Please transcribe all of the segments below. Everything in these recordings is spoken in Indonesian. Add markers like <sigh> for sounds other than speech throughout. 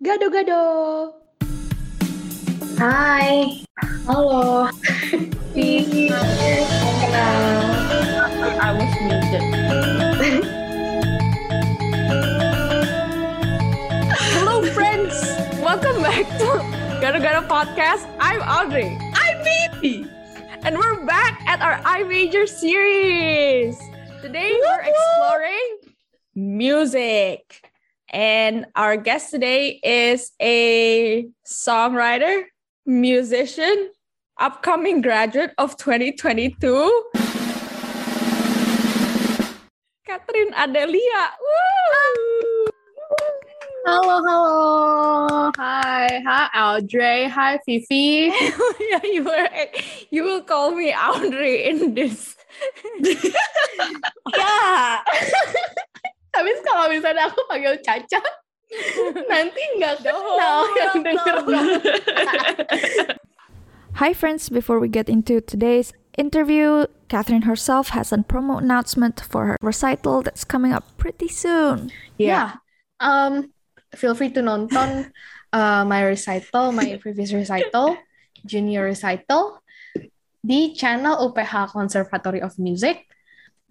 Gado-gado. Hai. Halo. I was muted. Hello friends. Welcome back to Gado-gado podcast. I'm Audrey. I'm Bibi. And we're back at our I Major series. Today we're exploring music. And our guest today is a songwriter, musician, upcoming graduate of 2022, Catherine Adelia. Woo! Halo, halo. Hi, hi Audrey. Hi Vivi. <laughs> yeah, you were you will call me Audrey in this. <laughs> ya. <laughs> Tapi kalau misalnya aku panggil Caca, <laughs> nanti nggak kenal yang denger. <laughs> Hi, friends. Before we get into today's interview, Catherine herself has a promo announcement for her recital that's coming up pretty soon. Ya. Um, feel free to nonton <laughs> uh, my recital, my previous recital, junior recital di channel UPH Conservatory of Music.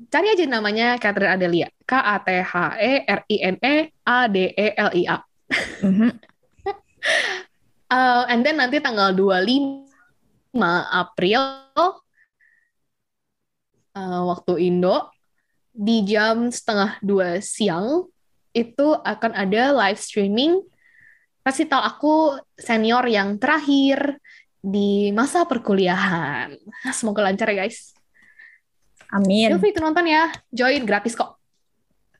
Cari aja namanya Catherine Adelia. K A T H E R I N E A D E L I A. Mhm. <laughs> Uh, and then nanti tanggal 25 April uh, waktu Indo di jam setengah dua siang itu akan ada live streaming resital aku senior yang terakhir di masa perkuliahan. Semoga lancar ya guys. Amin. Feel free to nonton ya. Join gratis kok.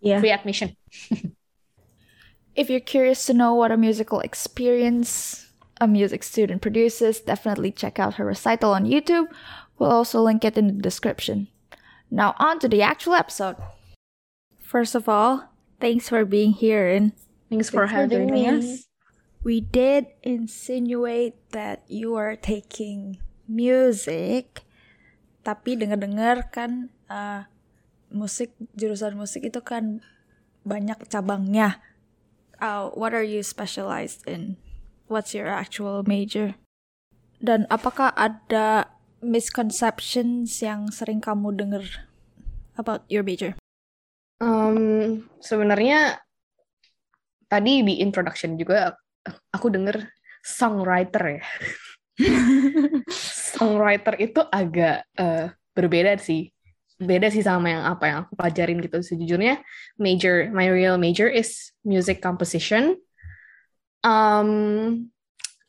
Yeah. Free admission. <laughs> If you're curious to know what a musical experience a music student produces, definitely check out her recital on YouTube. We'll also link it in the description. Now, on to the actual episode. First of all, thanks for being here. And Thanks for for having me. us. we did insinuate that you are taking music, tapi dengar-dengar kan uh, musik jurusan musik itu kan banyak cabangnya. Uh, what are you specialized in? What's your actual major? Dan apakah ada misconceptions yang sering kamu dengar about your major? Um, sebenarnya tadi di introduction juga aku denger songwriter ya. <laughs> songwriter itu agak eh, berbeda sih. Beda sih sama yang apa yang aku pelajarin gitu. Sejujurnya major, my real major is music composition. Um,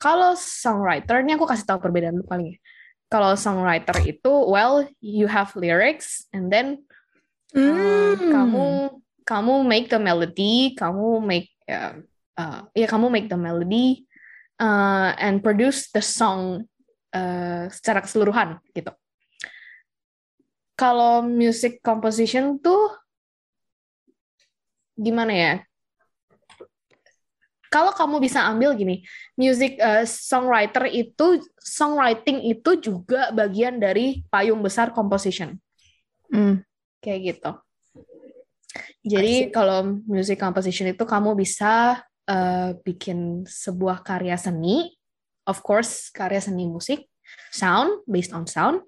kalau songwriter, ini aku kasih tahu perbedaan dulu paling ya. Kalau songwriter itu, well, you have lyrics and then Uh, kamu kamu make the melody, kamu make uh, uh, ya kamu make the melody uh, and produce the song uh, secara keseluruhan gitu. Kalau music composition tuh gimana ya? Kalau kamu bisa ambil gini, music uh, songwriter itu songwriting itu juga bagian dari payung besar composition Hmm. kayak gitu. Jadi kalau music composition itu kamu bisa eh, bikin sebuah karya seni, of course karya seni musik, sound based on sound,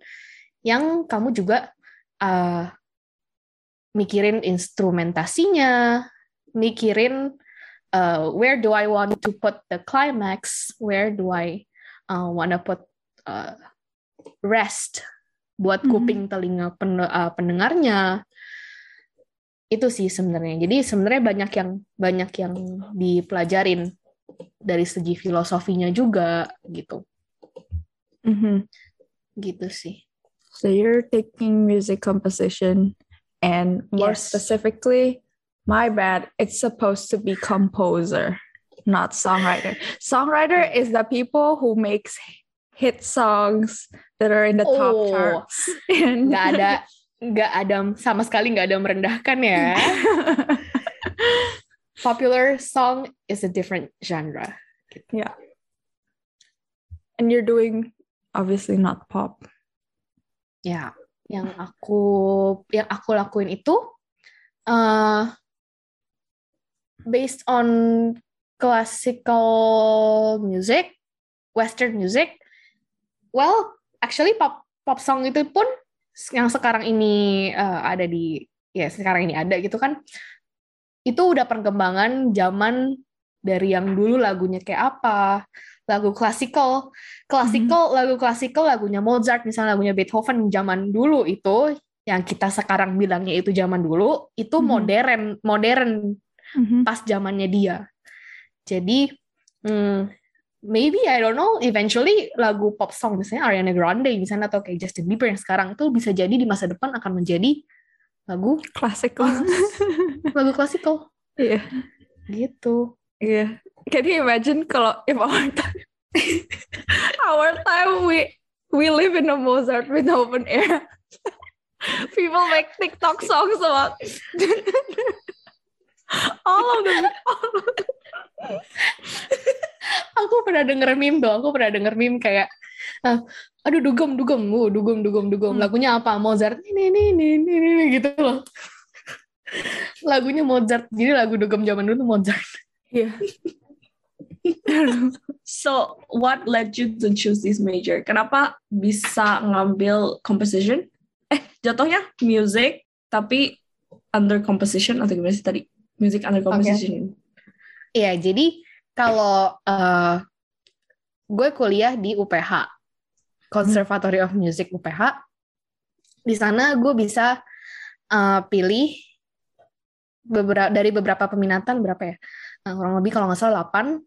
yang kamu juga eh, mikirin instrumentasinya, mikirin eh, where do I want to put the climax, where do I uh, wanna put eh, rest buat Mhm. kuping telinga pen- uh, pendengarnya. Itu sih sebenarnya. Jadi sebenarnya banyak yang banyak yang dipelajarin dari segi filosofinya juga gitu Mhm. gitu sih So you're taking music composition, and more Yes. specifically, my bad, it's supposed to be composer, not songwriter. Songwriter is the people who makes hit songs that are in the top Oh, charts. And <laughs> nggak ada nggak ada sama sekali nggak ada merendahkan ya <laughs> popular song is a different genre and you're doing obviously not pop. ya yang aku yang aku lakuin itu uh, based on classical music, western music. Well, actually pop pop song itu pun yang sekarang ini uh, ada di ya sekarang ini ada gitu kan. Itu udah perkembangan zaman dari yang dulu lagunya kayak apa, lagu klasikal, klasikal, mm-hmm. lagu klasikal, lagunya Mozart, misalnya lagunya Beethoven zaman dulu itu yang kita sekarang bilangnya itu zaman dulu itu mm-hmm. modern, modern mm-hmm. pas zamannya dia. Jadi hmm, maybe I don't know, eventually lagu pop song misalnya Ariana Grande misalnya atau kayak Justin Bieber yang sekarang itu bisa jadi di masa depan akan menjadi lagu klasikal, <laughs> lagu klasikal. Iya. Yeah. Gitu. Yeah. Can you imagine kalau <laughs> if our time our time we we live in a Mozart with open air. <laughs> People make TikTok songs about all of them. aku pernah denger meme dong, aku pernah denger meme kayak uh, aduh dugem dugem, uh, dugem dugem dugem. Hmm. Lagunya apa? Mozart ini ini ini ini gitu loh. <laughs> Lagunya Mozart. Jadi lagu dugem zaman dulu tuh Mozart. Yeah. <laughs> so, what led you to choose this major? Kenapa bisa ngambil composition? Eh, jatuhnya music, tapi under composition atau gimana sih tadi? Music under composition. Iya, okay. jadi kalau uh, gue kuliah di UPH, Conservatory of Music UPH, di sana gue bisa uh, pilih beberapa dari beberapa peminatan berapa ya? Nah, kurang lebih kalau nggak salah 8.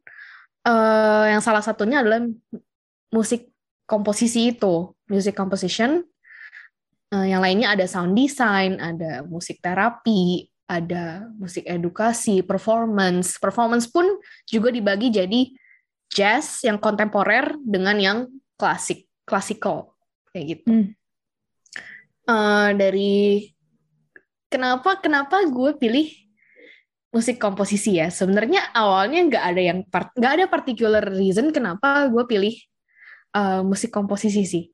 Uh, yang salah satunya adalah musik komposisi itu, music composition. Uh, yang lainnya ada sound design, ada musik terapi, ada musik edukasi, performance. Performance pun juga dibagi jadi jazz yang kontemporer dengan yang klasik, klasikal kayak gitu. Hmm. Uh, dari kenapa kenapa gue pilih musik komposisi ya. Sebenarnya awalnya nggak ada yang nggak ada particular reason kenapa gue pilih uh, musik komposisi sih.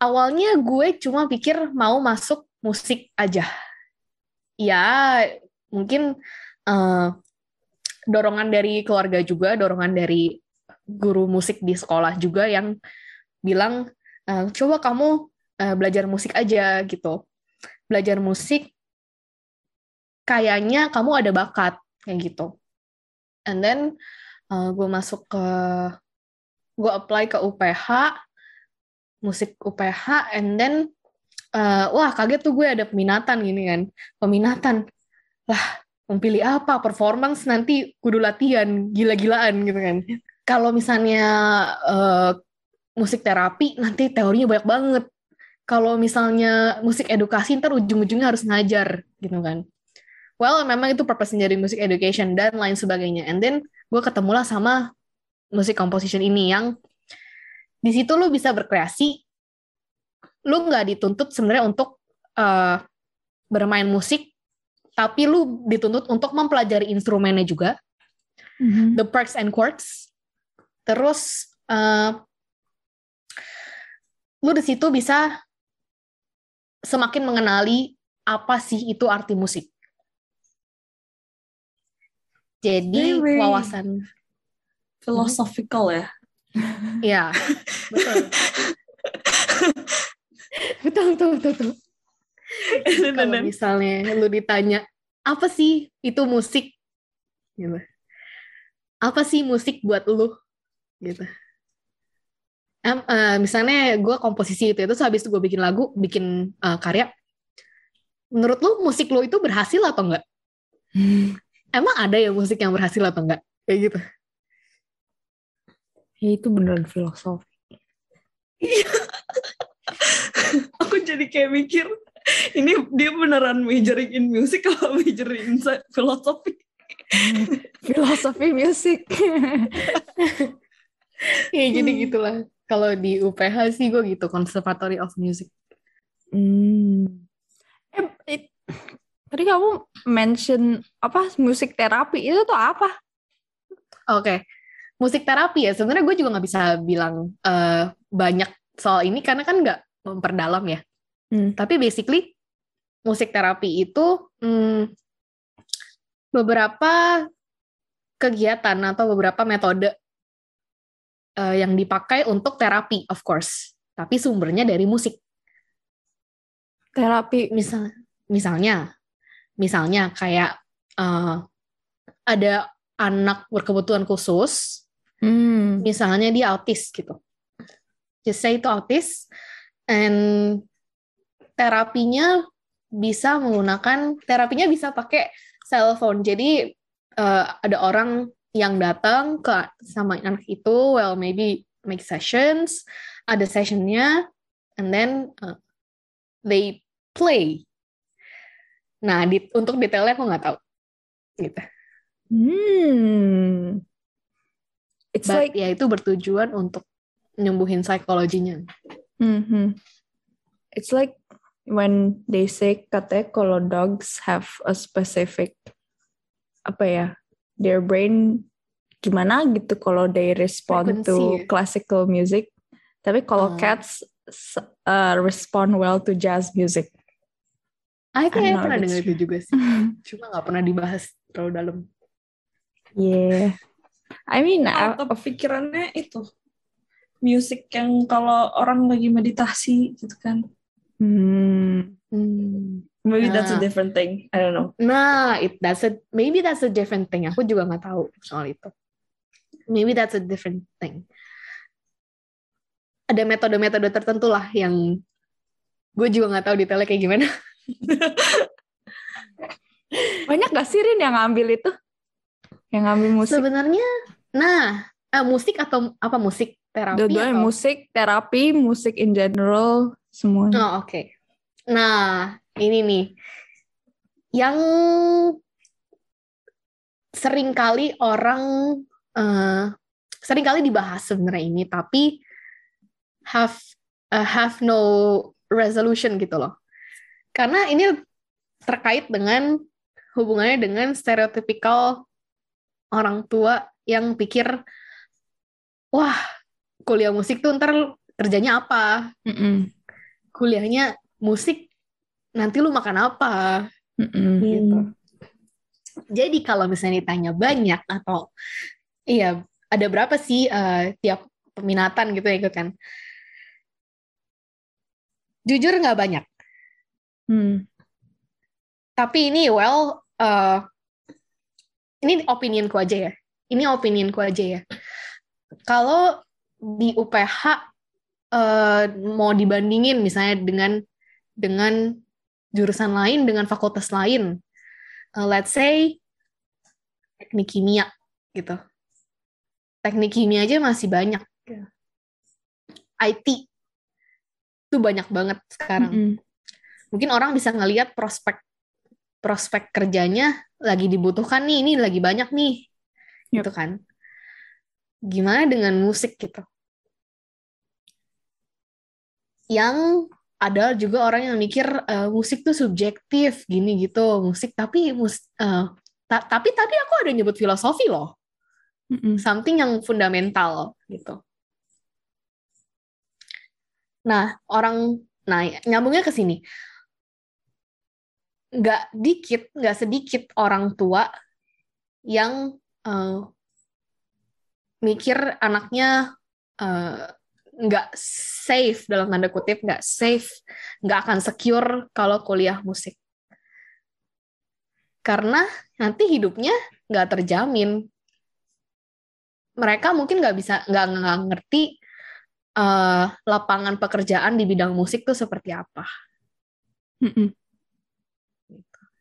Awalnya gue cuma pikir mau masuk musik aja. Ya mungkin uh, dorongan dari keluarga juga, dorongan dari guru musik di sekolah juga yang bilang uh, coba kamu uh, belajar musik aja gitu. Belajar musik kayaknya kamu ada bakat kayak gitu. And then uh, gue masuk ke gue apply ke UPH musik UPH and then uh, wah kaget tuh gue ada peminatan gini kan. Peminatan lah memilih apa? Performance nanti kudu latihan gila-gilaan gitu kan kalau misalnya uh, musik terapi nanti teorinya banyak banget. Kalau misalnya musik edukasi ntar ujung-ujungnya harus ngajar gitu kan. Well memang itu purpose dari music education dan lain sebagainya. And then gue ketemulah sama musik composition ini yang di situ lu bisa berkreasi lu nggak dituntut sebenarnya untuk uh, bermain musik tapi lu dituntut untuk mempelajari instrumennya juga. Mm-hmm. the perks and chords terus uh, lu di situ bisa semakin mengenali apa sih itu arti musik jadi wawasan philosophical ya. <laughs> Iya, <laughs> betul. betul, betul, betul, <laughs> betul. Kalau misalnya lu ditanya, apa sih itu musik? Gitu. Apa sih musik buat lu? Gitu. Um, uh, misalnya gue komposisi itu, itu habis itu gue bikin lagu, bikin uh, karya. Menurut lu musik lu itu berhasil atau enggak? <laughs> emang ada ya musik yang berhasil atau enggak kayak gitu ya itu beneran filosofi <laughs> aku jadi kayak mikir ini dia beneran majoring in music atau majoring in filosofi <laughs> filosofi musik <laughs> ya jadi gitulah kalau di UPH sih gue gitu Conservatory of Music hmm. eh, Tadi kamu mention apa musik terapi itu tuh apa? Oke, okay. musik terapi ya. Sebenarnya gue juga nggak bisa bilang uh, banyak soal ini karena kan nggak memperdalam ya. Hmm. Tapi basically musik terapi itu hmm, beberapa kegiatan atau beberapa metode uh, yang dipakai untuk terapi, of course. Tapi sumbernya dari musik. Terapi. Misal, misalnya, misalnya kayak uh, ada anak berkebutuhan khusus, Hmm. misalnya dia autis gitu. Just say itu autis, and terapinya bisa menggunakan terapinya bisa pakai cell phone. Jadi uh, ada orang yang datang ke sama anak itu, well maybe make sessions, ada sessionnya, and then uh, they play. Nah, di, untuk detailnya aku nggak tahu. Gitu. Hmm. It's But like ya itu bertujuan untuk nyembuhin psikologinya. Mhm. It's like when they say katanya kalau dogs have a specific apa ya their brain gimana gitu kalau they respond to ya? classical music tapi kalau Oh. cats uh, respond well to jazz music Ah, I kayaknya don't know pernah dengar itu juga sih. <laughs> Cuma nggak pernah dibahas terlalu dalam. yeah I mean I- Atau pikirannya itu musik yang kalau orang lagi meditasi gitu kan. hmm, Hmm. Maybe that's a Nah. different thing. I don't know. Nah, it that's a maybe that's a different thing. Aku juga nggak tahu soal itu. Maybe that's a different thing. Ada metode-metode tertentu lah yang gue juga nggak tahu detailnya kayak gimana. <laughs> banyak gak sih Rin yang ngambil itu yang ngambil musik Sebenarnya, nah, eh, musik atau apa musik terapi? dua-duanya atau- musik terapi musik in general semuanya Oh, oke. Nah, ini nih. Yang sering kali orang eh sering kali dibahas sebenarnya ini, tapi have eh, have no resolution gitu loh. Karena ini terkait dengan hubungannya dengan stereotypical orang tua yang pikir, wah, kuliah musik tuh ntar kerjanya apa? Mm-mm. kuliahnya musik nanti lu makan apa Mm-mm. gitu. Jadi kalau misalnya ditanya banyak atau iya ada berapa sih eh, tiap peminatan gitu ya ikut kan? Jujur nggak banyak. Hmm. Tapi ini well eh, ini opinionku aja ya. Ini opinionku aja ya. Kalau di UPH eh, mau dibandingin misalnya dengan dengan jurusan lain dengan fakultas lain, Eh, let's say teknik kimia gitu. Teknik kimia aja masih banyak. IT itu banyak banget sekarang Mm-mm. mungkin orang bisa ngelihat prospek prospek kerjanya lagi dibutuhkan nih ini lagi banyak nih Yep. gitu kan gimana dengan musik gitu yang ada juga orang yang mikir eh, musik tuh subjektif gini gitu musik tapi mus eh, ta- tapi tadi aku ada nyebut filosofi loh Mm-mm. something yang fundamental gitu. Nah, orang nah nyambungnya ke sini. Nggak dikit, nggak sedikit orang tua yang eh, mikir anaknya eh, nggak safe dalam tanda kutip, nggak safe, nggak akan secure kalau kuliah musik. Karena nanti hidupnya nggak terjamin mereka mungkin nggak bisa nggak nggak ngerti eh, lapangan pekerjaan di bidang musik tuh seperti apa. Mm-mm.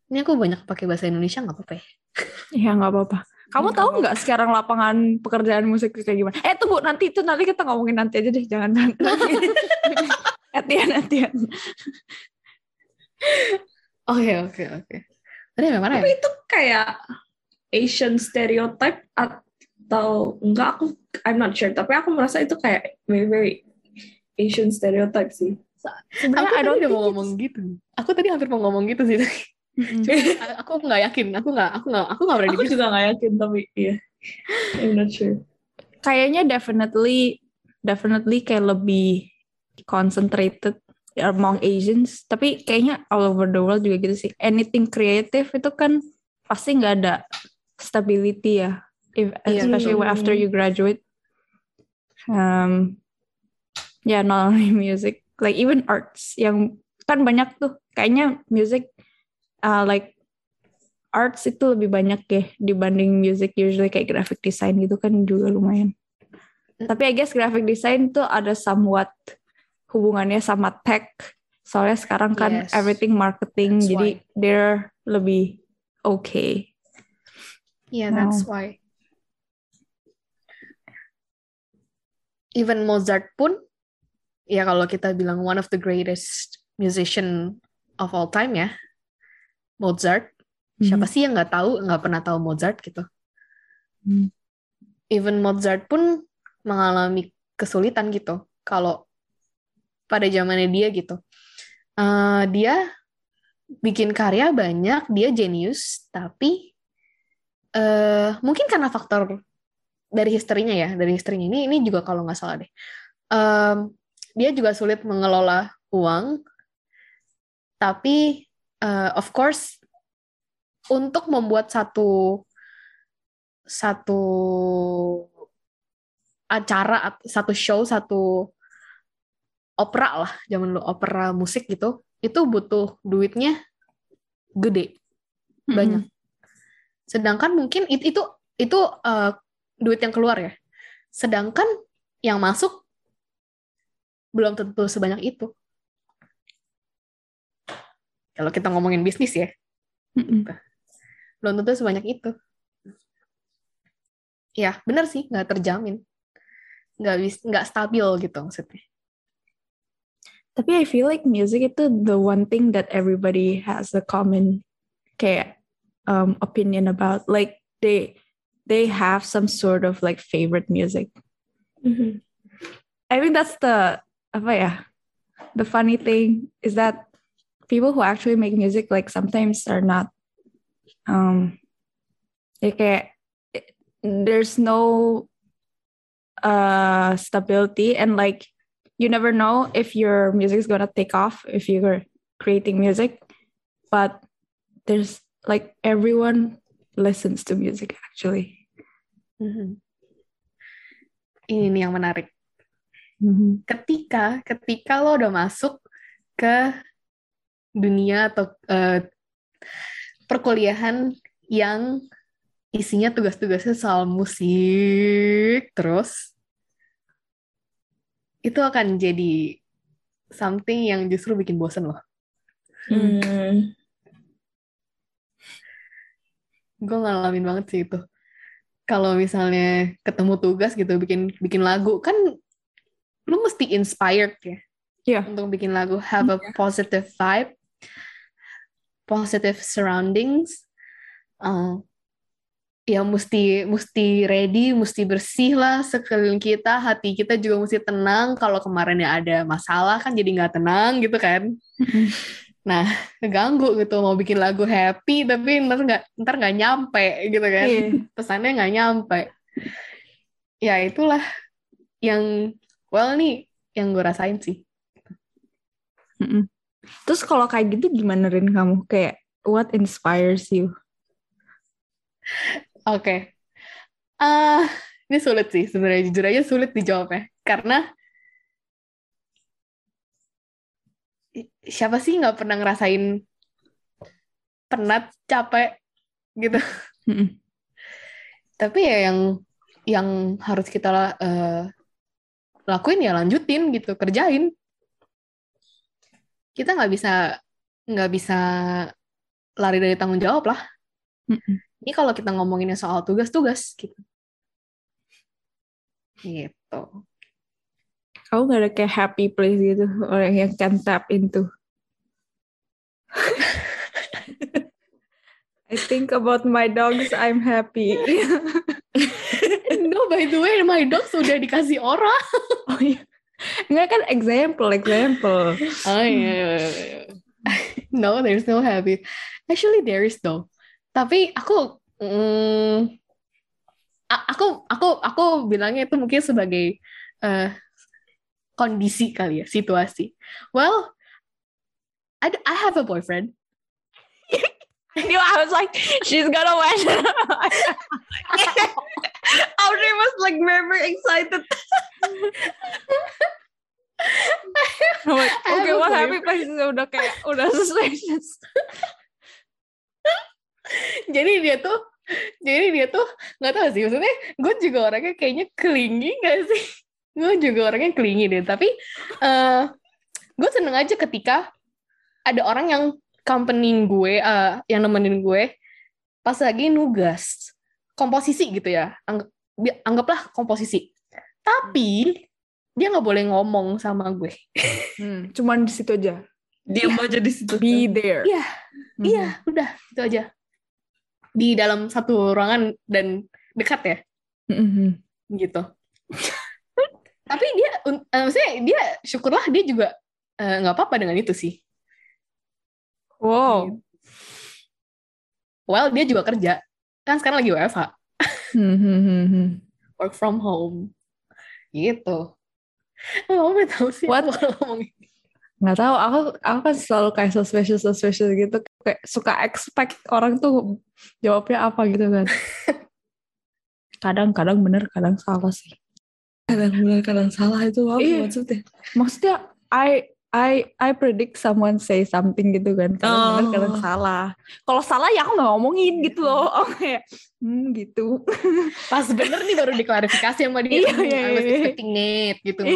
Ini aku banyak pakai bahasa Indonesia nggak apa-apa ya? Ya nggak apa-apa. Kamu Nggak tahu nggak sekarang lapangan pekerjaan musik kayak gimana? Eh tunggu nanti itu nanti kita ngomongin nanti aja deh jangan nanti. <laughs> Etian Etian. Oke oke oke. Tadi sampai mana ya? Tapi itu kayak Asian stereotype atau enggak aku I'm not sure. Tapi aku merasa itu kayak very very Asian stereotype sih. Aku Sebenarnya I tadi don't udah mau ngomong gitu. Aku tadi hampir mau ngomong gitu sih. <laughs> Cuma aku nggak yakin. Aku nggak aku nggak aku nggak berani. Aku juga nggak yakin tapi iya. I'm not sure. Kayaknya definitely definitely kayak lebih concentrated among Asians. Tapi kayaknya all over the world juga gitu sih. Anything creative itu kan pasti nggak ada stability ya, if, Iya. especially when after you graduate. Um, yeah, not only <laughs> music, like even arts yang kan banyak tuh kayaknya music uh, like arts itu lebih banyak ya dibanding music usually kayak graphic design gitu kan juga lumayan. Tapi I guess graphic design tuh ada somewhat hubungannya sama tech. Soalnya sekarang kan Yes. everything marketing That's jadi they're lebih okay. Yeah, that's why. Even Mozart pun, ya kalau kita bilang one of the greatest musician of all time ya, Mozart. Siapa sih yang nggak tahu, nggak pernah tahu Mozart gitu. Hmm. Even Mozart pun mengalami kesulitan gitu. Kalau pada zamannya dia gitu, Eh, dia bikin karya banyak, dia jenius, tapi eh mungkin karena faktor dari historinya ya, dari historinya ini ini juga kalau nggak salah deh. Em, dia juga sulit mengelola uang, tapi eh, of course untuk membuat satu satu acara, at- satu show, satu opera lah, zaman dulu opera musik gitu, itu butuh duitnya gede banyak. Sedangkan mungkin itu itu itu eh, duit yang keluar ya. Sedangkan yang masuk belum tentu sebanyak itu. Kalau kita ngomongin bisnis ya, Mm-mm. belum tentu sebanyak itu. Ya, benar sih, nggak terjamin. Nggak bis, nggak stabil gitu maksudnya. Tapi I feel like music itu the one thing that everybody has a common kayak um, opinion about. Like they they have some sort of like favorite music. I think that's the apa ya? The funny thing is that people who actually make music like sometimes are not um there's no uh stability and like you never know if your music is gonna take off if you're creating music but there's like everyone listens to music actually Mhm. Ini yang menarik. ketika ketika lo udah masuk ke dunia atau eh, perkuliahan yang isinya tugas-tugasnya soal musik terus itu akan jadi something yang justru bikin bosen loh. Hmm. Gue ngalamin banget sih itu. Kalau misalnya ketemu tugas gitu bikin bikin lagu kan lu mesti inspired ya. Iya. Untuk bikin lagu have a positive vibe, positive surroundings. Uh, ya mesti mesti ready, mesti bersih lah sekeliling kita, hati kita juga mesti tenang. Kalau kemarin ya ada masalah kan jadi nggak tenang gitu kan. <laughs> Nah, ngeganggu gitu mau bikin lagu happy tapi ntar nggak ntar nggak nyampe gitu kan. Iya. Pesannya nggak nyampe. Ya itulah yang well nih yang gue rasain sih. Mm-mm. Terus kalau kayak gitu gimana Rin kamu? Kayak what inspires you? Oke. Ah, ini sulit sih sebenarnya jujur aja sulit dijawabnya karena siapa sih nggak pernah ngerasain penat, capek gitu. Tapi ya yang yang harus kita eh, lakuin ya lanjutin gitu, kerjain. Kita nggak bisa nggak bisa lari dari tanggung jawab lah. Mm-mm. Ini kalau kita ngomonginnya soal tugas-tugas gitu. Gitu. Kamu gak ada kayak happy place gitu orang yang can tap into? <laughs> I think about my dogs, I'm happy. <laughs> no, by the way, my dog sudah dikasih orang. oh iya. Enggak kan example, example. Oh iya. iya, iya. no, there's no happy. Actually, there is though. Tapi aku, mm, aku, aku, aku bilangnya itu mungkin sebagai eh, kondisi kali ya, situasi. Well, I, I have a boyfriend. I knew I was like, she's gonna mention. <laughs> Audrey was like very, excited. Like, okay, what happened? Pas udah kayak udah suspicious. jadi dia tuh jadi dia tuh nggak tahu sih maksudnya gue juga orangnya kayaknya clingy gak sih gue juga orangnya clingy deh tapi eh gue seneng aja ketika ada orang yang company gue eh, yang nemenin gue pas lagi nugas komposisi gitu ya Angg- anggaplah komposisi tapi dia nggak boleh ngomong sama gue Hmm, cuman di situ aja. Diam aja di situ. Be there. Iya, Mhm. iya udah itu aja di dalam satu ruangan dan dekat ya Mhm. gitu. <laughs> Tapi dia, eh, maksudnya dia syukurlah dia juga eh, nggak apa-apa dengan itu sih. Wow. Well dia juga kerja kan sekarang lagi WFH, Mhm. work from home, gitu. Oh, mau tahu sih What? aku kalau ngomongin. nggak tahu aku aku kan selalu kayak suspicious suspicious gitu kayak suka expect orang tuh jawabnya apa gitu kan <laughs> kadang-kadang bener kadang salah sih Kadang benar, kadang salah itu apa Iya. maksudnya? maksudnya I I I predict someone say something gitu kan kadang bener Oh. kadang salah kalau salah ya aku nggak ngomongin gitu loh oh, kayak hmm gitu Pas bener nih baru diklarifikasi sama dia. Iya, "Hmm, iya, I was iya. expecting it gitu. <laughs>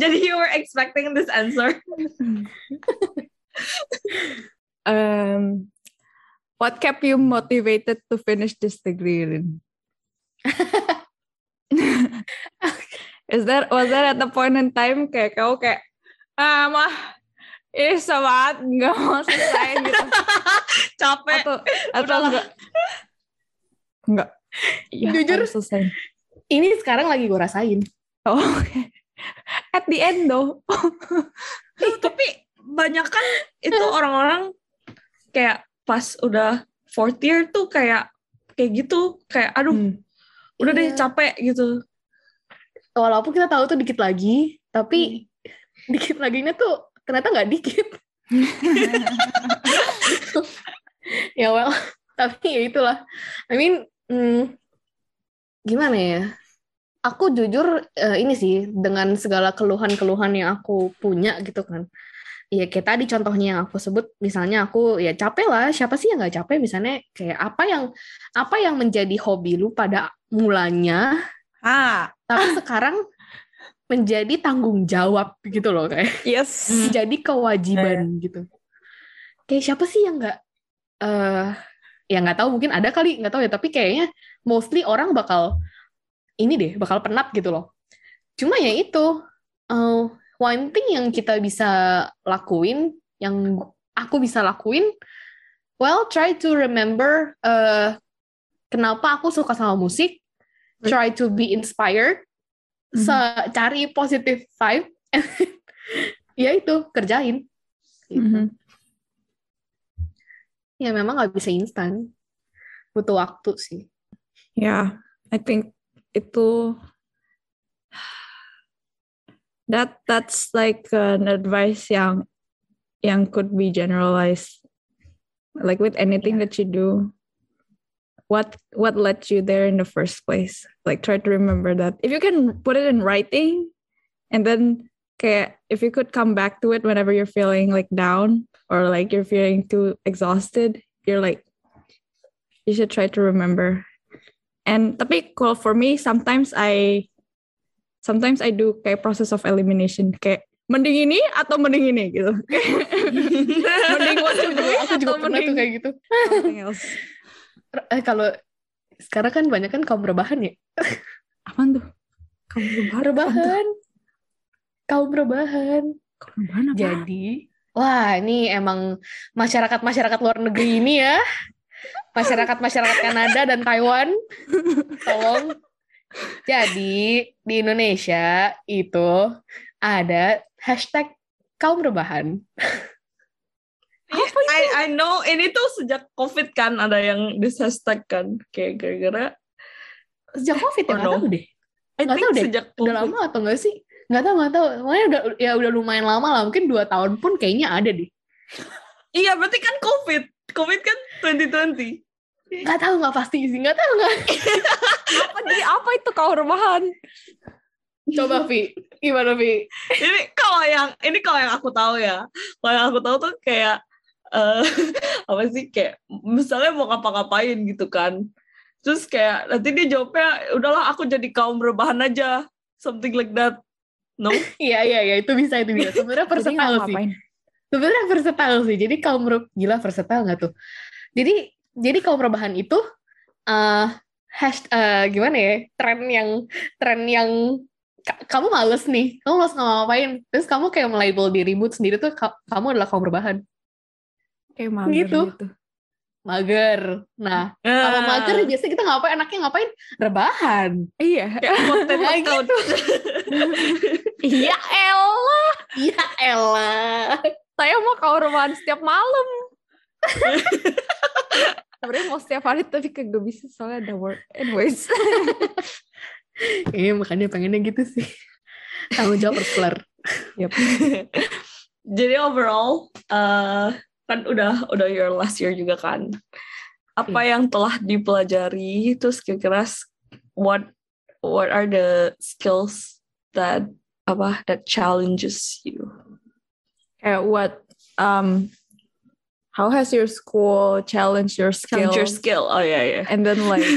Jadi you were expecting this answer? <laughs> um, what kept you motivated to finish this degree Lin? <laughs> Is that was that at the point in time kayak kau kayak ah mah ini sama nggak mau selesai gitu <laughs> Capek. atau atau enggak enggak ya, Jujur. selesai Ini sekarang lagi gue rasain. oh oke. at the end though <laughs> tapi banyak kan itu orang-orang kayak pas udah fourth year tuh kayak kayak gitu kayak aduh Hmm. udah deh Iya. capek gitu Walaupun kita tahu tuh dikit lagi, tapi dikit laginya tuh ternyata nggak dikit. <laughs> ya well, tapi ya itulah. I mean, hmm, gimana ya? Aku jujur eh, ini sih dengan segala keluhan-keluhan yang aku punya gitu kan. Ya kayak tadi contohnya yang aku sebut, misalnya aku ya capek lah. Siapa sih yang nggak capek? Misalnya kayak apa yang apa yang menjadi hobi lu pada mulanya, ah. Tapi sekarang menjadi tanggung jawab gitu loh kayak. Yes. Jadi kewajiban gitu. Kayak siapa sih yang nggak eh ya nggak tahu mungkin ada kali nggak tahu ya. Tapi kayaknya mostly orang bakal ini deh bakal penat gitu loh. Cuma ya itu eh, one thing yang kita bisa lakuin yang aku bisa lakuin well try to remember eh kenapa aku suka sama musik try to be inspired Mhm. se- cari positive vibe <laughs> ya itu kerjain Gitu. Mhm. ya memang nggak bisa instan butuh waktu sih Yeah, I think itu that that's like an advice yang yang could be generalized like with anything that you do what what led you there in the first place? Like try to remember that. If you can put it in writing and then kayak if you could come back to it whenever you're feeling like down or like you're feeling too exhausted you're like you should try to remember. And tapi kalau for me sometimes I sometimes I do kayak process of elimination. Kayak mending ini atau mending ini gitu. <laughs> Mending what to do. Aku juga atau pernah tuh mending kayak gitu. something else eh kalau sekarang kan banyak kan kaum rebahan ya? Apaan tuh? Kamu rebahan? Rebahan. Kaum rebahan. Kamu rebahan apa? Jadi wah ini emang masyarakat masyarakat luar negeri ini ya. Masyarakat masyarakat Kanada dan Taiwan. Tolong. Jadi di Indonesia itu ada hashtag kaum rebahan I I know ini tuh sejak covid kan ada yang hashtag kan kayak gara-gara sejak covid ya Oh, nggak no. tahu deh Nggak tahu deh, sejak udah lama atau enggak sih nggak tahu nggak tahu makanya udah ya udah lumayan lama lah mungkin dua tahun pun kayaknya ada deh iya berarti kan COVID. COVID kan 2020. Nggak tahu nggak pasti sih, nggak tahu nggak. <laughs> Apa jadi apa itu kau rebahan? Coba Vi, gimana Vi? ini kalau yang ini kalau yang aku tahu ya. Kalau yang aku tahu tuh kayak eh <laughs> apa sih kayak misalnya mau ngapa-ngapain gitu kan. Terus kayak nanti dia jawabnya udahlah aku jadi kaum rebahan aja. Something like that. No? <laughs> Iya iya iya itu bisa itu bisa. Sebenarnya <laughs> versatile sih. Sebenarnya versatile sih. Jadi kaum gila versatile nggak tuh? Jadi jadi kaum rebahan itu eh hash eh, gimana ya tren yang tren yang ka- kamu males nih, kamu males ngapain, terus kamu kayak melabel dirimu sendiri tuh ka- kamu adalah kaum rebahan, Kayak mager Gitu. gitu. mager. Nah, kalau mager biasanya kita ngapain? Enaknya ngapain? Rebahan. Iya. kayak konten Nah, account. Iya elah. Ya elah. Saya mau kau rebahan setiap malam. Sebenarnya mau setiap hari tapi kagak bisa soalnya ada work. Anyways. Iya makanya pengennya gitu sih. Tanggung jawab harus kelar. Jadi overall eh kan udah udah your last year juga kan. Apa yang telah dipelajari terus kira-kira what what are the skills that apa that challenges you? Kayak what um how has your school challenged your skills? Challenge your skill. Oh yeah yeah. And then like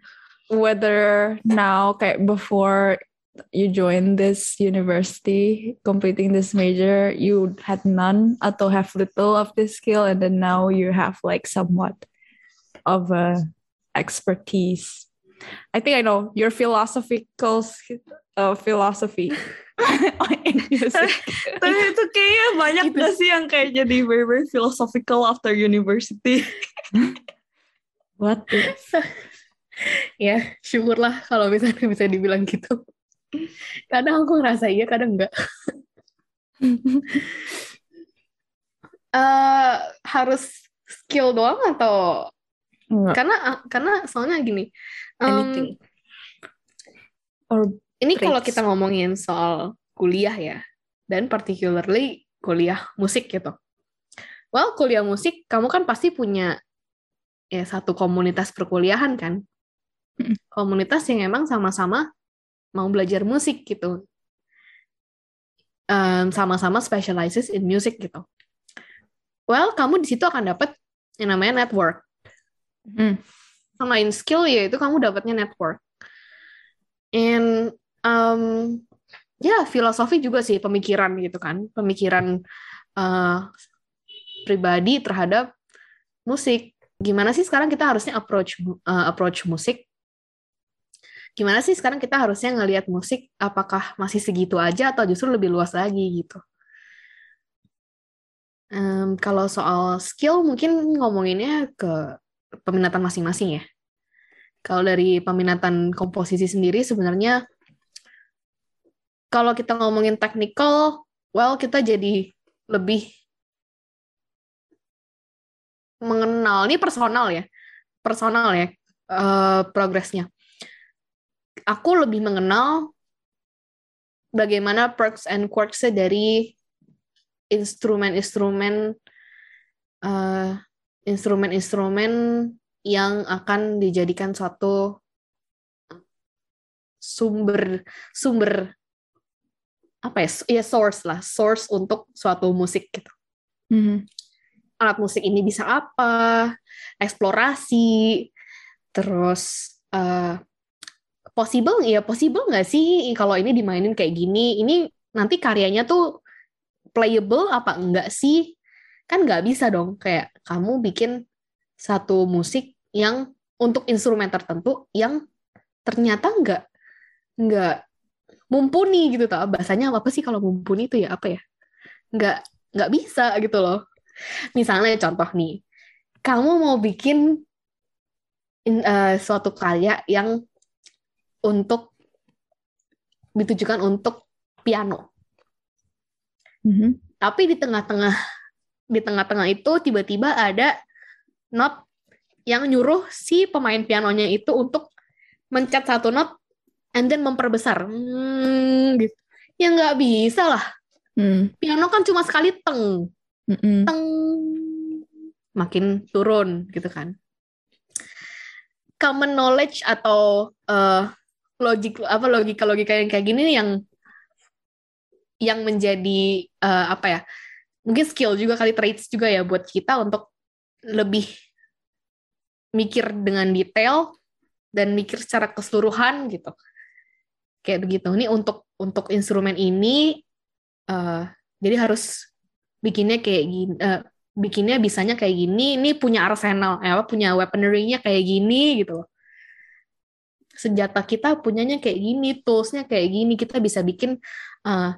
<laughs> whether now kayak before you join this university completing this major you had none atau have little of this skill and then now you have like somewhat of a expertise i think i know your philosophical uh, philosophy <laughs> <laughs> music. <laughs> Tapi itu kayaknya banyak Gitu. gak sih yang kayak jadi very very philosophical after university? what ya syukurlah kalau misalnya bisa dibilang gitu. Kadang aku ngerasa iya, kadang enggak. <laughs> Eh harus skill doang atau Enggak. karena karena soalnya gini. Anything. or Ini kalau kita ngomongin soal kuliah ya, dan particularly kuliah musik gitu. Well, kuliah musik, kamu kan pasti punya ya satu komunitas perkuliahan kan. Komunitas yang emang sama-sama mau belajar musik gitu. Em, sama-sama specializes in music gitu. Well, kamu di situ akan dapat yang namanya network. Hmm. Selain skill ya itu kamu dapatnya network. And um, ya filosofi juga sih pemikiran gitu kan, pemikiran eh, pribadi terhadap musik. Gimana sih sekarang kita harusnya approach eh, approach musik? Gimana sih sekarang kita harusnya ngelihat musik? Apakah masih segitu aja atau justru lebih luas lagi gitu? Em, kalau soal skill mungkin ngomonginnya ke peminatan masing-masing ya. Kalau dari peminatan komposisi sendiri sebenarnya kalau kita ngomongin technical, well kita jadi lebih mengenal ini personal ya, personal ya eh, progresnya. Aku lebih mengenal bagaimana perks and quirks dari instrumen-instrumen eh, instrumen-instrumen yang akan dijadikan suatu sumber sumber apa ya ya source lah source untuk suatu musik gitu Mhm. alat musik ini bisa apa eksplorasi terus eh, possible ya possible nggak sih kalau ini dimainin kayak gini? Ini nanti karyanya tuh playable apa enggak sih? Kan nggak bisa dong kayak kamu bikin satu musik yang untuk instrumen tertentu yang ternyata nggak nggak mumpuni gitu tau. Bahasanya apa sih kalau mumpuni itu ya apa ya? Nggak nggak bisa gitu loh. Misalnya contoh nih kamu mau bikin in- eh, suatu karya yang untuk ditujukan untuk piano Mhm. tapi di tengah-tengah di tengah-tengah itu tiba-tiba ada not yang nyuruh si pemain pianonya itu untuk mencet satu not and then memperbesar hmm, gitu ya nggak bisa lah Hmm. piano kan cuma sekali teng Mm-mm. teng makin turun gitu kan. Common knowledge atau uh, logik apa logika logika yang kayak gini yang yang menjadi uh, apa ya mungkin skill juga kali traits juga ya buat kita untuk lebih mikir dengan detail dan mikir secara keseluruhan gitu. Kayak begitu. Ini untuk untuk instrumen ini uh, jadi harus bikinnya kayak gini uh, bikinnya bisanya kayak gini ini punya arsenal eh, apa punya weaponry-nya kayak gini gitu loh senjata kita punyanya kayak gini, toolsnya kayak gini, kita bisa bikin uh,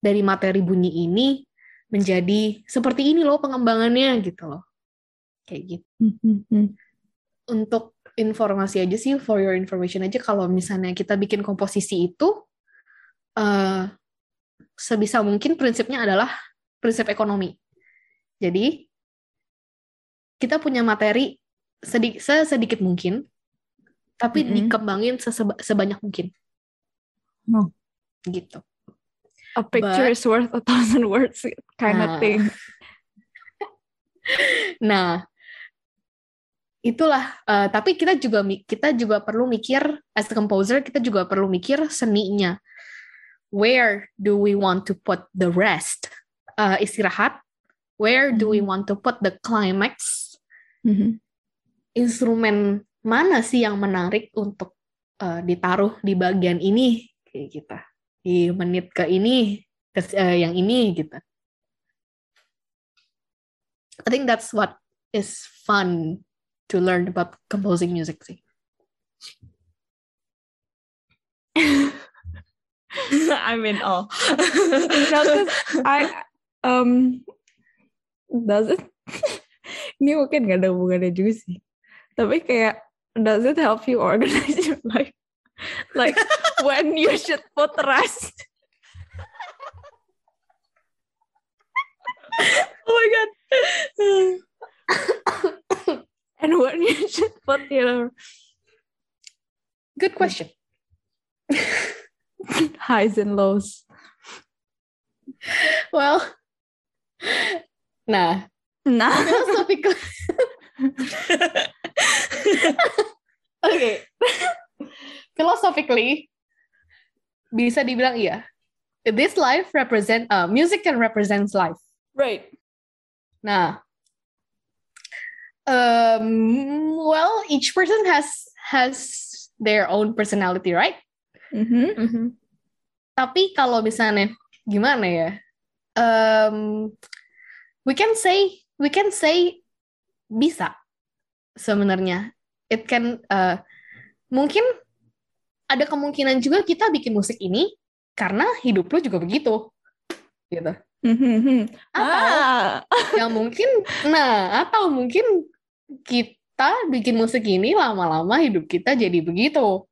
dari materi bunyi ini menjadi seperti ini loh pengembangannya gitu loh. Kayak gitu. Untuk informasi aja sih, for your information aja, kalau misalnya kita bikin komposisi itu, uh, sebisa mungkin prinsipnya adalah prinsip ekonomi. Jadi, kita punya materi sedikit, sedikit mungkin, tapi mm -hmm. dikembangin sebanyak mungkin. Gitu. A picture But, is worth a thousand words kind nah, of thing. <laughs> nah, itulah. Uh, tapi kita juga kita juga perlu mikir as a composer kita juga perlu mikir seninya. Where do we want to put the rest? Uh, istirahat. Where do we mm-hmm. want to put the climax? Mm -hmm. Instrumen mana sih yang menarik untuk uh, ditaruh di bagian ini kayak kita di menit ke ini ke uh, yang ini gitu. I think that's what is fun to learn about composing music sih. <laughs> I'm in awe. no, I um does it? <laughs> Ini mungkin gak ada hubungannya juga sih. Tapi kayak does it help you organize your <laughs> life? Like when you <laughs> should put rest. <laughs> oh my god. <coughs> and when you should put your good question. Highs and lows. Well, nah. Nah. Philosophical. <laughs> okay. Philosophically, bisa dibilang iya. This life represent uh, music can represents life. Right. Nah, um, well, each person has has their own personality, right? Mm-hmm. Mm-hmm. Tapi kalau misalnya gimana ya? Um, we can say we can say bisa sebenarnya. It can uh, mungkin ada kemungkinan juga kita bikin musik ini karena hidup lu juga begitu. Gitu. Mm-hmm. atau ah. yang mungkin nah atau mungkin kita bikin musik ini lama-lama hidup kita jadi begitu.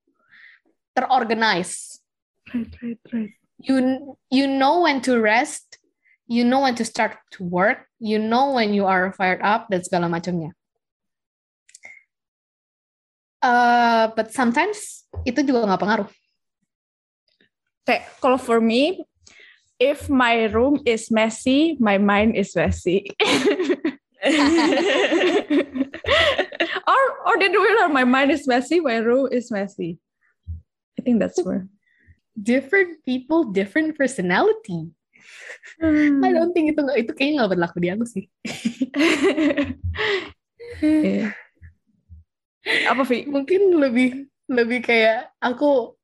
Terorganize. Right right right. You you know when to rest. You know when to start to work. You know when you are fired up dan segala macamnya Uh, but sometimes itu juga nggak pengaruh. Kayak kalau for me, if my room is messy, my mind is messy. <laughs> or or the other way my mind is messy, my room is messy. I think that's where different people, different personality. Hmm. I don't think itu itu kayaknya nggak berlaku di aku sih. <laughs> yeah apa Vi? Mungkin lebih lebih kayak aku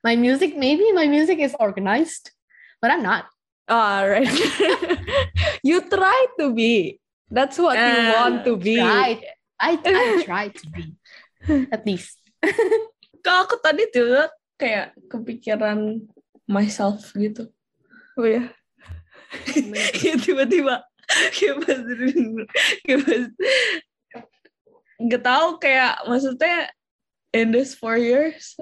my music maybe my music is organized, but I'm not. All right. <laughs> you try to be. That's what uh, you want to be. Right. I I try to be. At least. Kalau aku tadi tuh kayak kepikiran myself gitu. Oh <laughs> ya. ya tiba-tiba kayak pas, kayak pas nggak tahu kayak maksudnya in this four years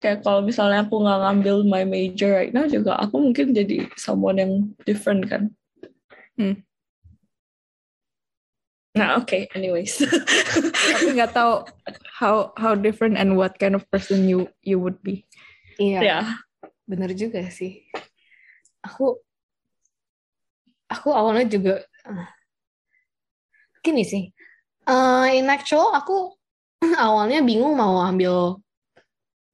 kayak kalau misalnya aku nggak ngambil my major right now juga aku mungkin jadi someone yang different kan hmm. nah oke okay, anyways <laughs> tapi nggak tahu how how different and what kind of person you you would be iya yeah. bener juga sih aku aku awalnya juga gini sih. Eh, in actual aku <clears throat> awalnya bingung mau ambil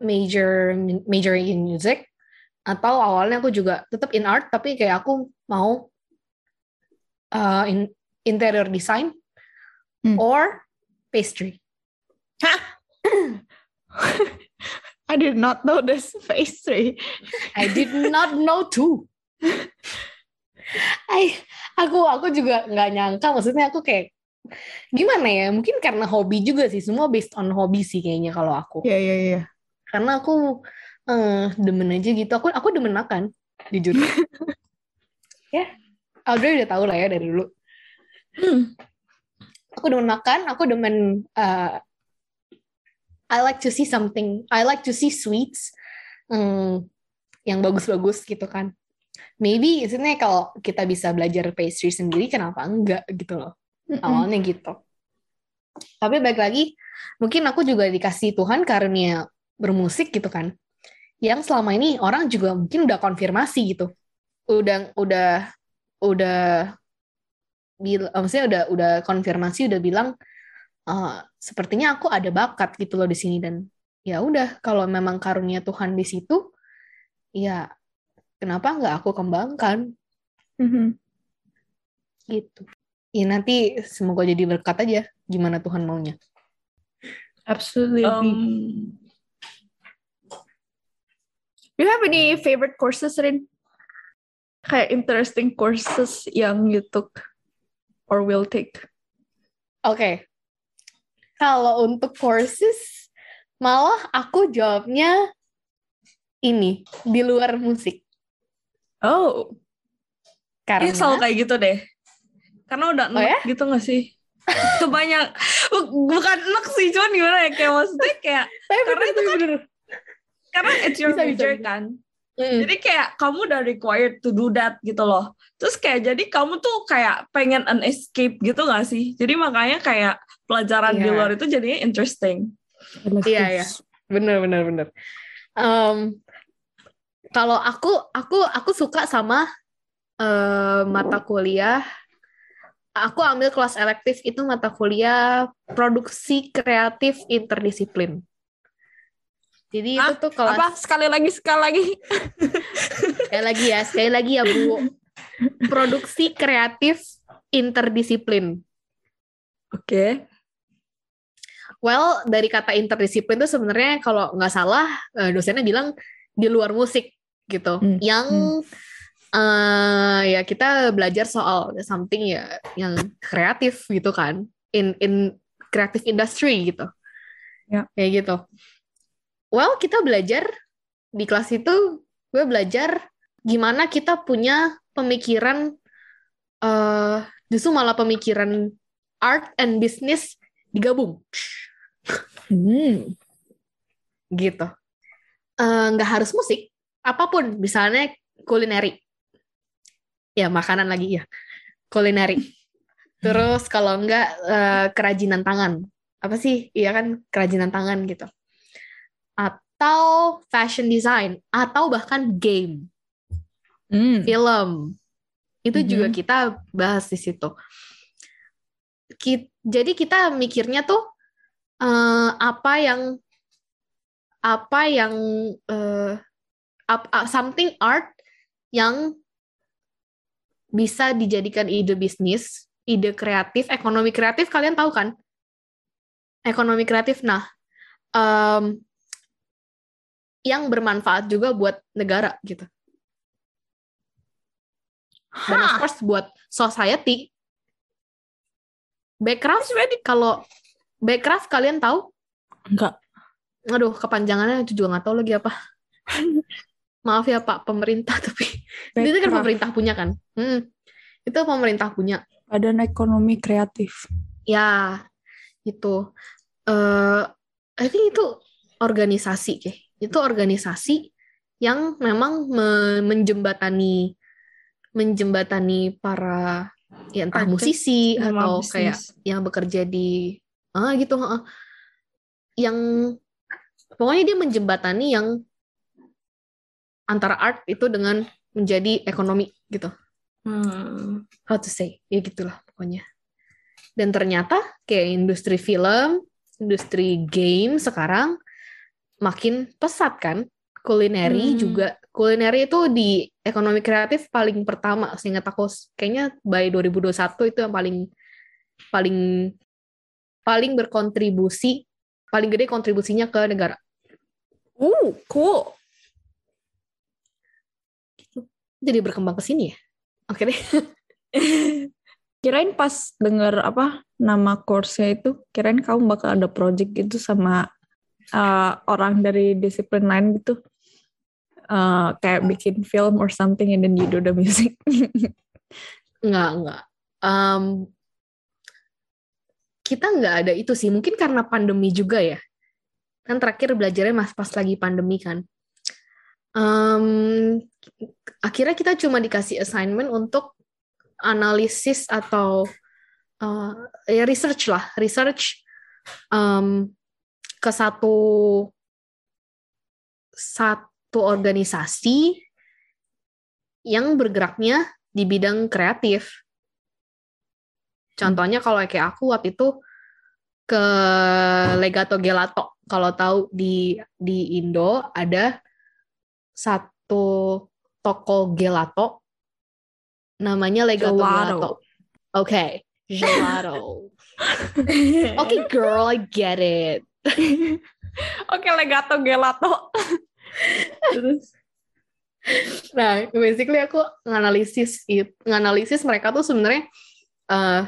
major major in music atau awalnya aku juga tetap in art tapi kayak aku mau uh, in interior design Hmm. or pastry. I did not know this pastry. I did not know too. <laughs> I, aku aku juga nggak nyangka maksudnya aku kayak gimana ya? Mungkin karena hobi juga sih. Semua based on hobi sih kayaknya kalau aku. Iya iya iya. karena aku eh, demen aja gitu. Aku aku demen makan jujur. <laughs> Ya. Audrey udah tahu lah ya dari dulu. Hmm. aku demen makan aku demen eh, I like to see something. I like to see sweets hmm, yang bagus-bagus gitu kan. Maybe sebenarnya kalau kita bisa belajar pastry sendiri kenapa enggak gitu loh awalnya gitu. Tapi balik lagi mungkin aku juga dikasih Tuhan karunia bermusik gitu kan. Yang selama ini orang juga mungkin udah konfirmasi gitu. Udah udah udah bil maksudnya udah udah konfirmasi udah bilang "Eh, sepertinya aku ada bakat gitu loh di sini. Dan ya udah kalau memang karunia Tuhan di situ ya kenapa nggak aku kembangkan? Mhm. gitu ya nanti semoga jadi berkat aja gimana Tuhan maunya Absolutely. Um, you have any favorite courses, Rin? Kayak interesting courses yang you took or will take? Oke. Kalau untuk courses, malah aku jawabnya ini, di luar musik. Oh, Karena, ini selalu kayak gitu deh. Karena udah Oh enak ya? gitu gak sih? <laughs> Kebanyak, bukan enak sih, cuman gimana ya, kayak maksudnya kayak, <laughs> Tapi karena bener, itu kan- bener. karena it's your Bisa, bisa. kan. Mm. Jadi kayak kamu udah required to do that gitu loh. Terus kayak jadi kamu tuh kayak pengen an escape gitu gak sih? Jadi makanya kayak pelajaran di Iya. luar itu jadinya interesting. Iya, iya. Bener, bener, bener. Em, kalau aku, aku, aku suka sama eh, mata kuliah. Aku ambil kelas elektif itu mata kuliah produksi kreatif interdisiplin. Jadi itu Ah, tuh kelas apa? Sekali lagi, sekali lagi. <laughs> sekali lagi ya, sekali lagi ya Bu. Produksi kreatif interdisiplin. Oke. Well, dari kata interdisiplin itu sebenarnya kalau nggak salah eh, dosennya bilang di luar musik gitu. Hmm. Yang eh, ya kita belajar soal something ya yang kreatif gitu kan. In in creative industry gitu. Ya. Kayak gitu. Well, kita belajar di kelas itu gue belajar gimana kita punya pemikiran eh justru malah pemikiran art and business digabung Hmm. gitu. Eh, nggak harus musik, apa pun, misalnya kulineri. Ya, makanan lagi ya. Kulineri. Terus kalau enggak eh, kerajinan tangan. Apa sih? Iya kan kerajinan tangan gitu. Atau fashion design atau bahkan game, Hmm. film. Itu juga Mhm. kita bahas di situ. Ki- jadi kita mikirnya tuh eh, apa yang apa yang eh, ap- a- something art yang bisa dijadikan ide bisnis, ide kreatif, ekonomi kreatif kalian tahu kan? Ekonomi kreatif. Nah, em, yang bermanfaat juga buat negara gitu. Dan of Hah. course buat society. Backcraft kalau Backcraft kalian tahu? Enggak. Aduh, kepanjangannya itu juga nggak tahu lagi apa. <laughs> Maaf ya Pak pemerintah, <laughs> tapi itu kan pemerintah punya kan? Hmm, itu pemerintah punya. Badan ekonomi kreatif. Ya, itu. eh I think itu organisasi, kayak. Itu organisasi yang memang me- menjembatani menjembatani para ya entah Artis musisi atau bisnis. kayak yang bekerja di ah gitu heeh. yang pokoknya dia menjembatani yang antara art itu dengan menjadi ekonomi gitu Hmm. how to say ya gitulah pokoknya Dan ternyata kayak industri film, industri game sekarang makin pesat kan. Kulineri Hmm. juga. Kulineri itu di ekonomi kreatif paling pertama seingat aku kayaknya by 2021 itu yang paling paling paling berkontribusi paling gede kontribusinya ke negara. Uh, cool. Jadi berkembang ke sini ya. Oke deh. <laughs> <laughs> Kirain pas denger apa nama course-nya itu, kirain kamu bakal ada project gitu sama uh, orang dari disiplin lain gitu. Uh, kayak bikin film or something and then you do the music. <laughs> Enggak, enggak. Em, kita nggak ada itu sih. Mungkin karena pandemi juga ya. Kan terakhir belajarnya mas pas lagi pandemi kan. Em, akhirnya kita cuma dikasih assignment untuk analisis atau eh, ya research lah, research em, ke satu satu organisasi yang bergeraknya di bidang kreatif. Contohnya kalau kayak aku waktu itu ke Legato Gelato. Kalau tahu di di Indo ada satu toko gelato namanya Legato Gelato. Gelato. Oke, gelato. <laughs> Oke, girl, I get it. Oke, legato gelato. Terus Nah, basically aku nganalisis it, nganalisis mereka tuh sebenarnya eh,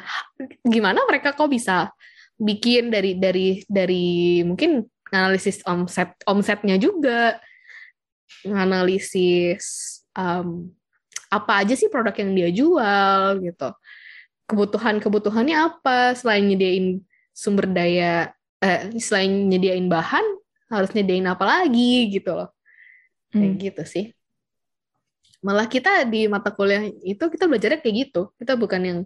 gimana mereka kok bisa bikin dari dari dari mungkin analisis omset omsetnya juga, nganalisis em, apa aja sih produk yang dia jual gitu, kebutuhan kebutuhannya apa? Selain nyediain sumber daya, eh, selain nyediain bahan harus nyediain apa lagi gitu loh, kayak Hmm. gitu sih. Malah kita di mata kuliah itu kita belajarnya kayak gitu. Kita bukan yang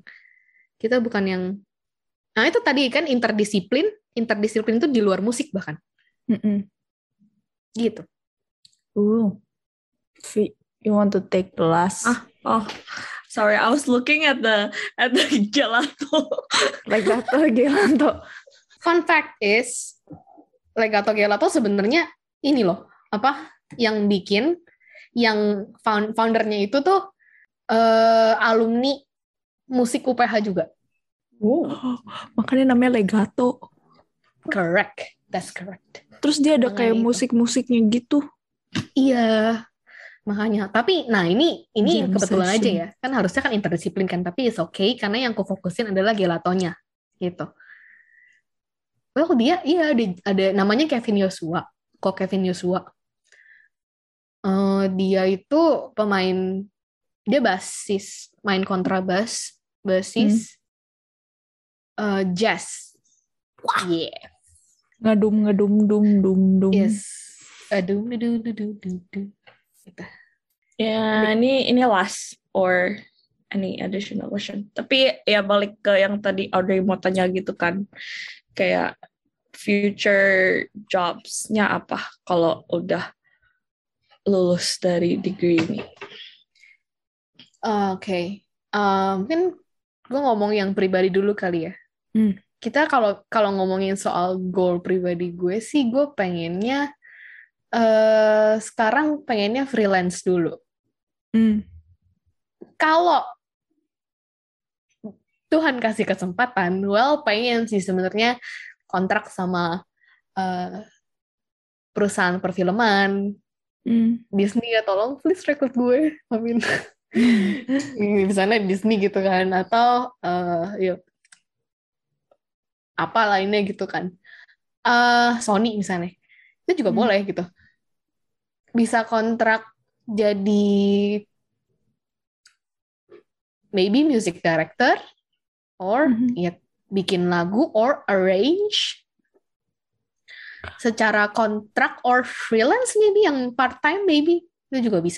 kita bukan yang nah itu tadi kan interdisiplin interdisiplin itu di luar musik bahkan. Mm-mm. gitu Ooh. Vi, you want to take the last Ah. Oh, sorry, I was looking at the at the <laughs> gelato. legato gelato? fun fact is Legato Gelato sebenarnya ini loh apa yang bikin yang found, foundernya itu tuh eh, alumni musik UPH juga Oh, makanya namanya legato. correct that's correct Terus dia ada kayak itu. musik-musiknya gitu. Iya, makanya. Tapi, nah ini ini Jam kebetulan aja session. ya. Kan harusnya kan interdisiplin kan, tapi it's okay karena yang aku fokusin adalah gelatonya, gitu. Well dia, iya ada, ada namanya Kevin Yosua. Kok Kevin Yosua? Eh, dia itu pemain, dia basis, main kontrabas, basis, eh, jazz. Yeah. Ngadum ngadum dum dum dum. Yes. Aduh, aduh, aduh, aduh, aduh, aduh. Gitu. Ya, ini ini last or any additional question. Tapi ya balik ke yang tadi Audrey mau tanya gitu kan, kayak future jobs-nya apa kalau udah lulus dari degree ini? Oke, Eh, mungkin gue ngomong yang pribadi dulu kali ya. Hmm. Kita kalau kalau ngomongin soal goal pribadi gue sih, gue pengennya eh sekarang pengennya freelance dulu. Hmm. Kalau Tuhan kasih kesempatan, well pengen sih sebenarnya kontrak sama eh, perusahaan perfilman Hmm. Disney ya tolong please rekrut gue, <laughs> amin. di sana Disney gitu kan atau eh ya apa lainnya gitu kan eh Sony misalnya itu juga Hmm. boleh gitu bisa kontrak jadi maybe music director or Mhm. ya bikin lagu or arrange secara kontrak or freelance maybe yang part time maybe itu juga bisa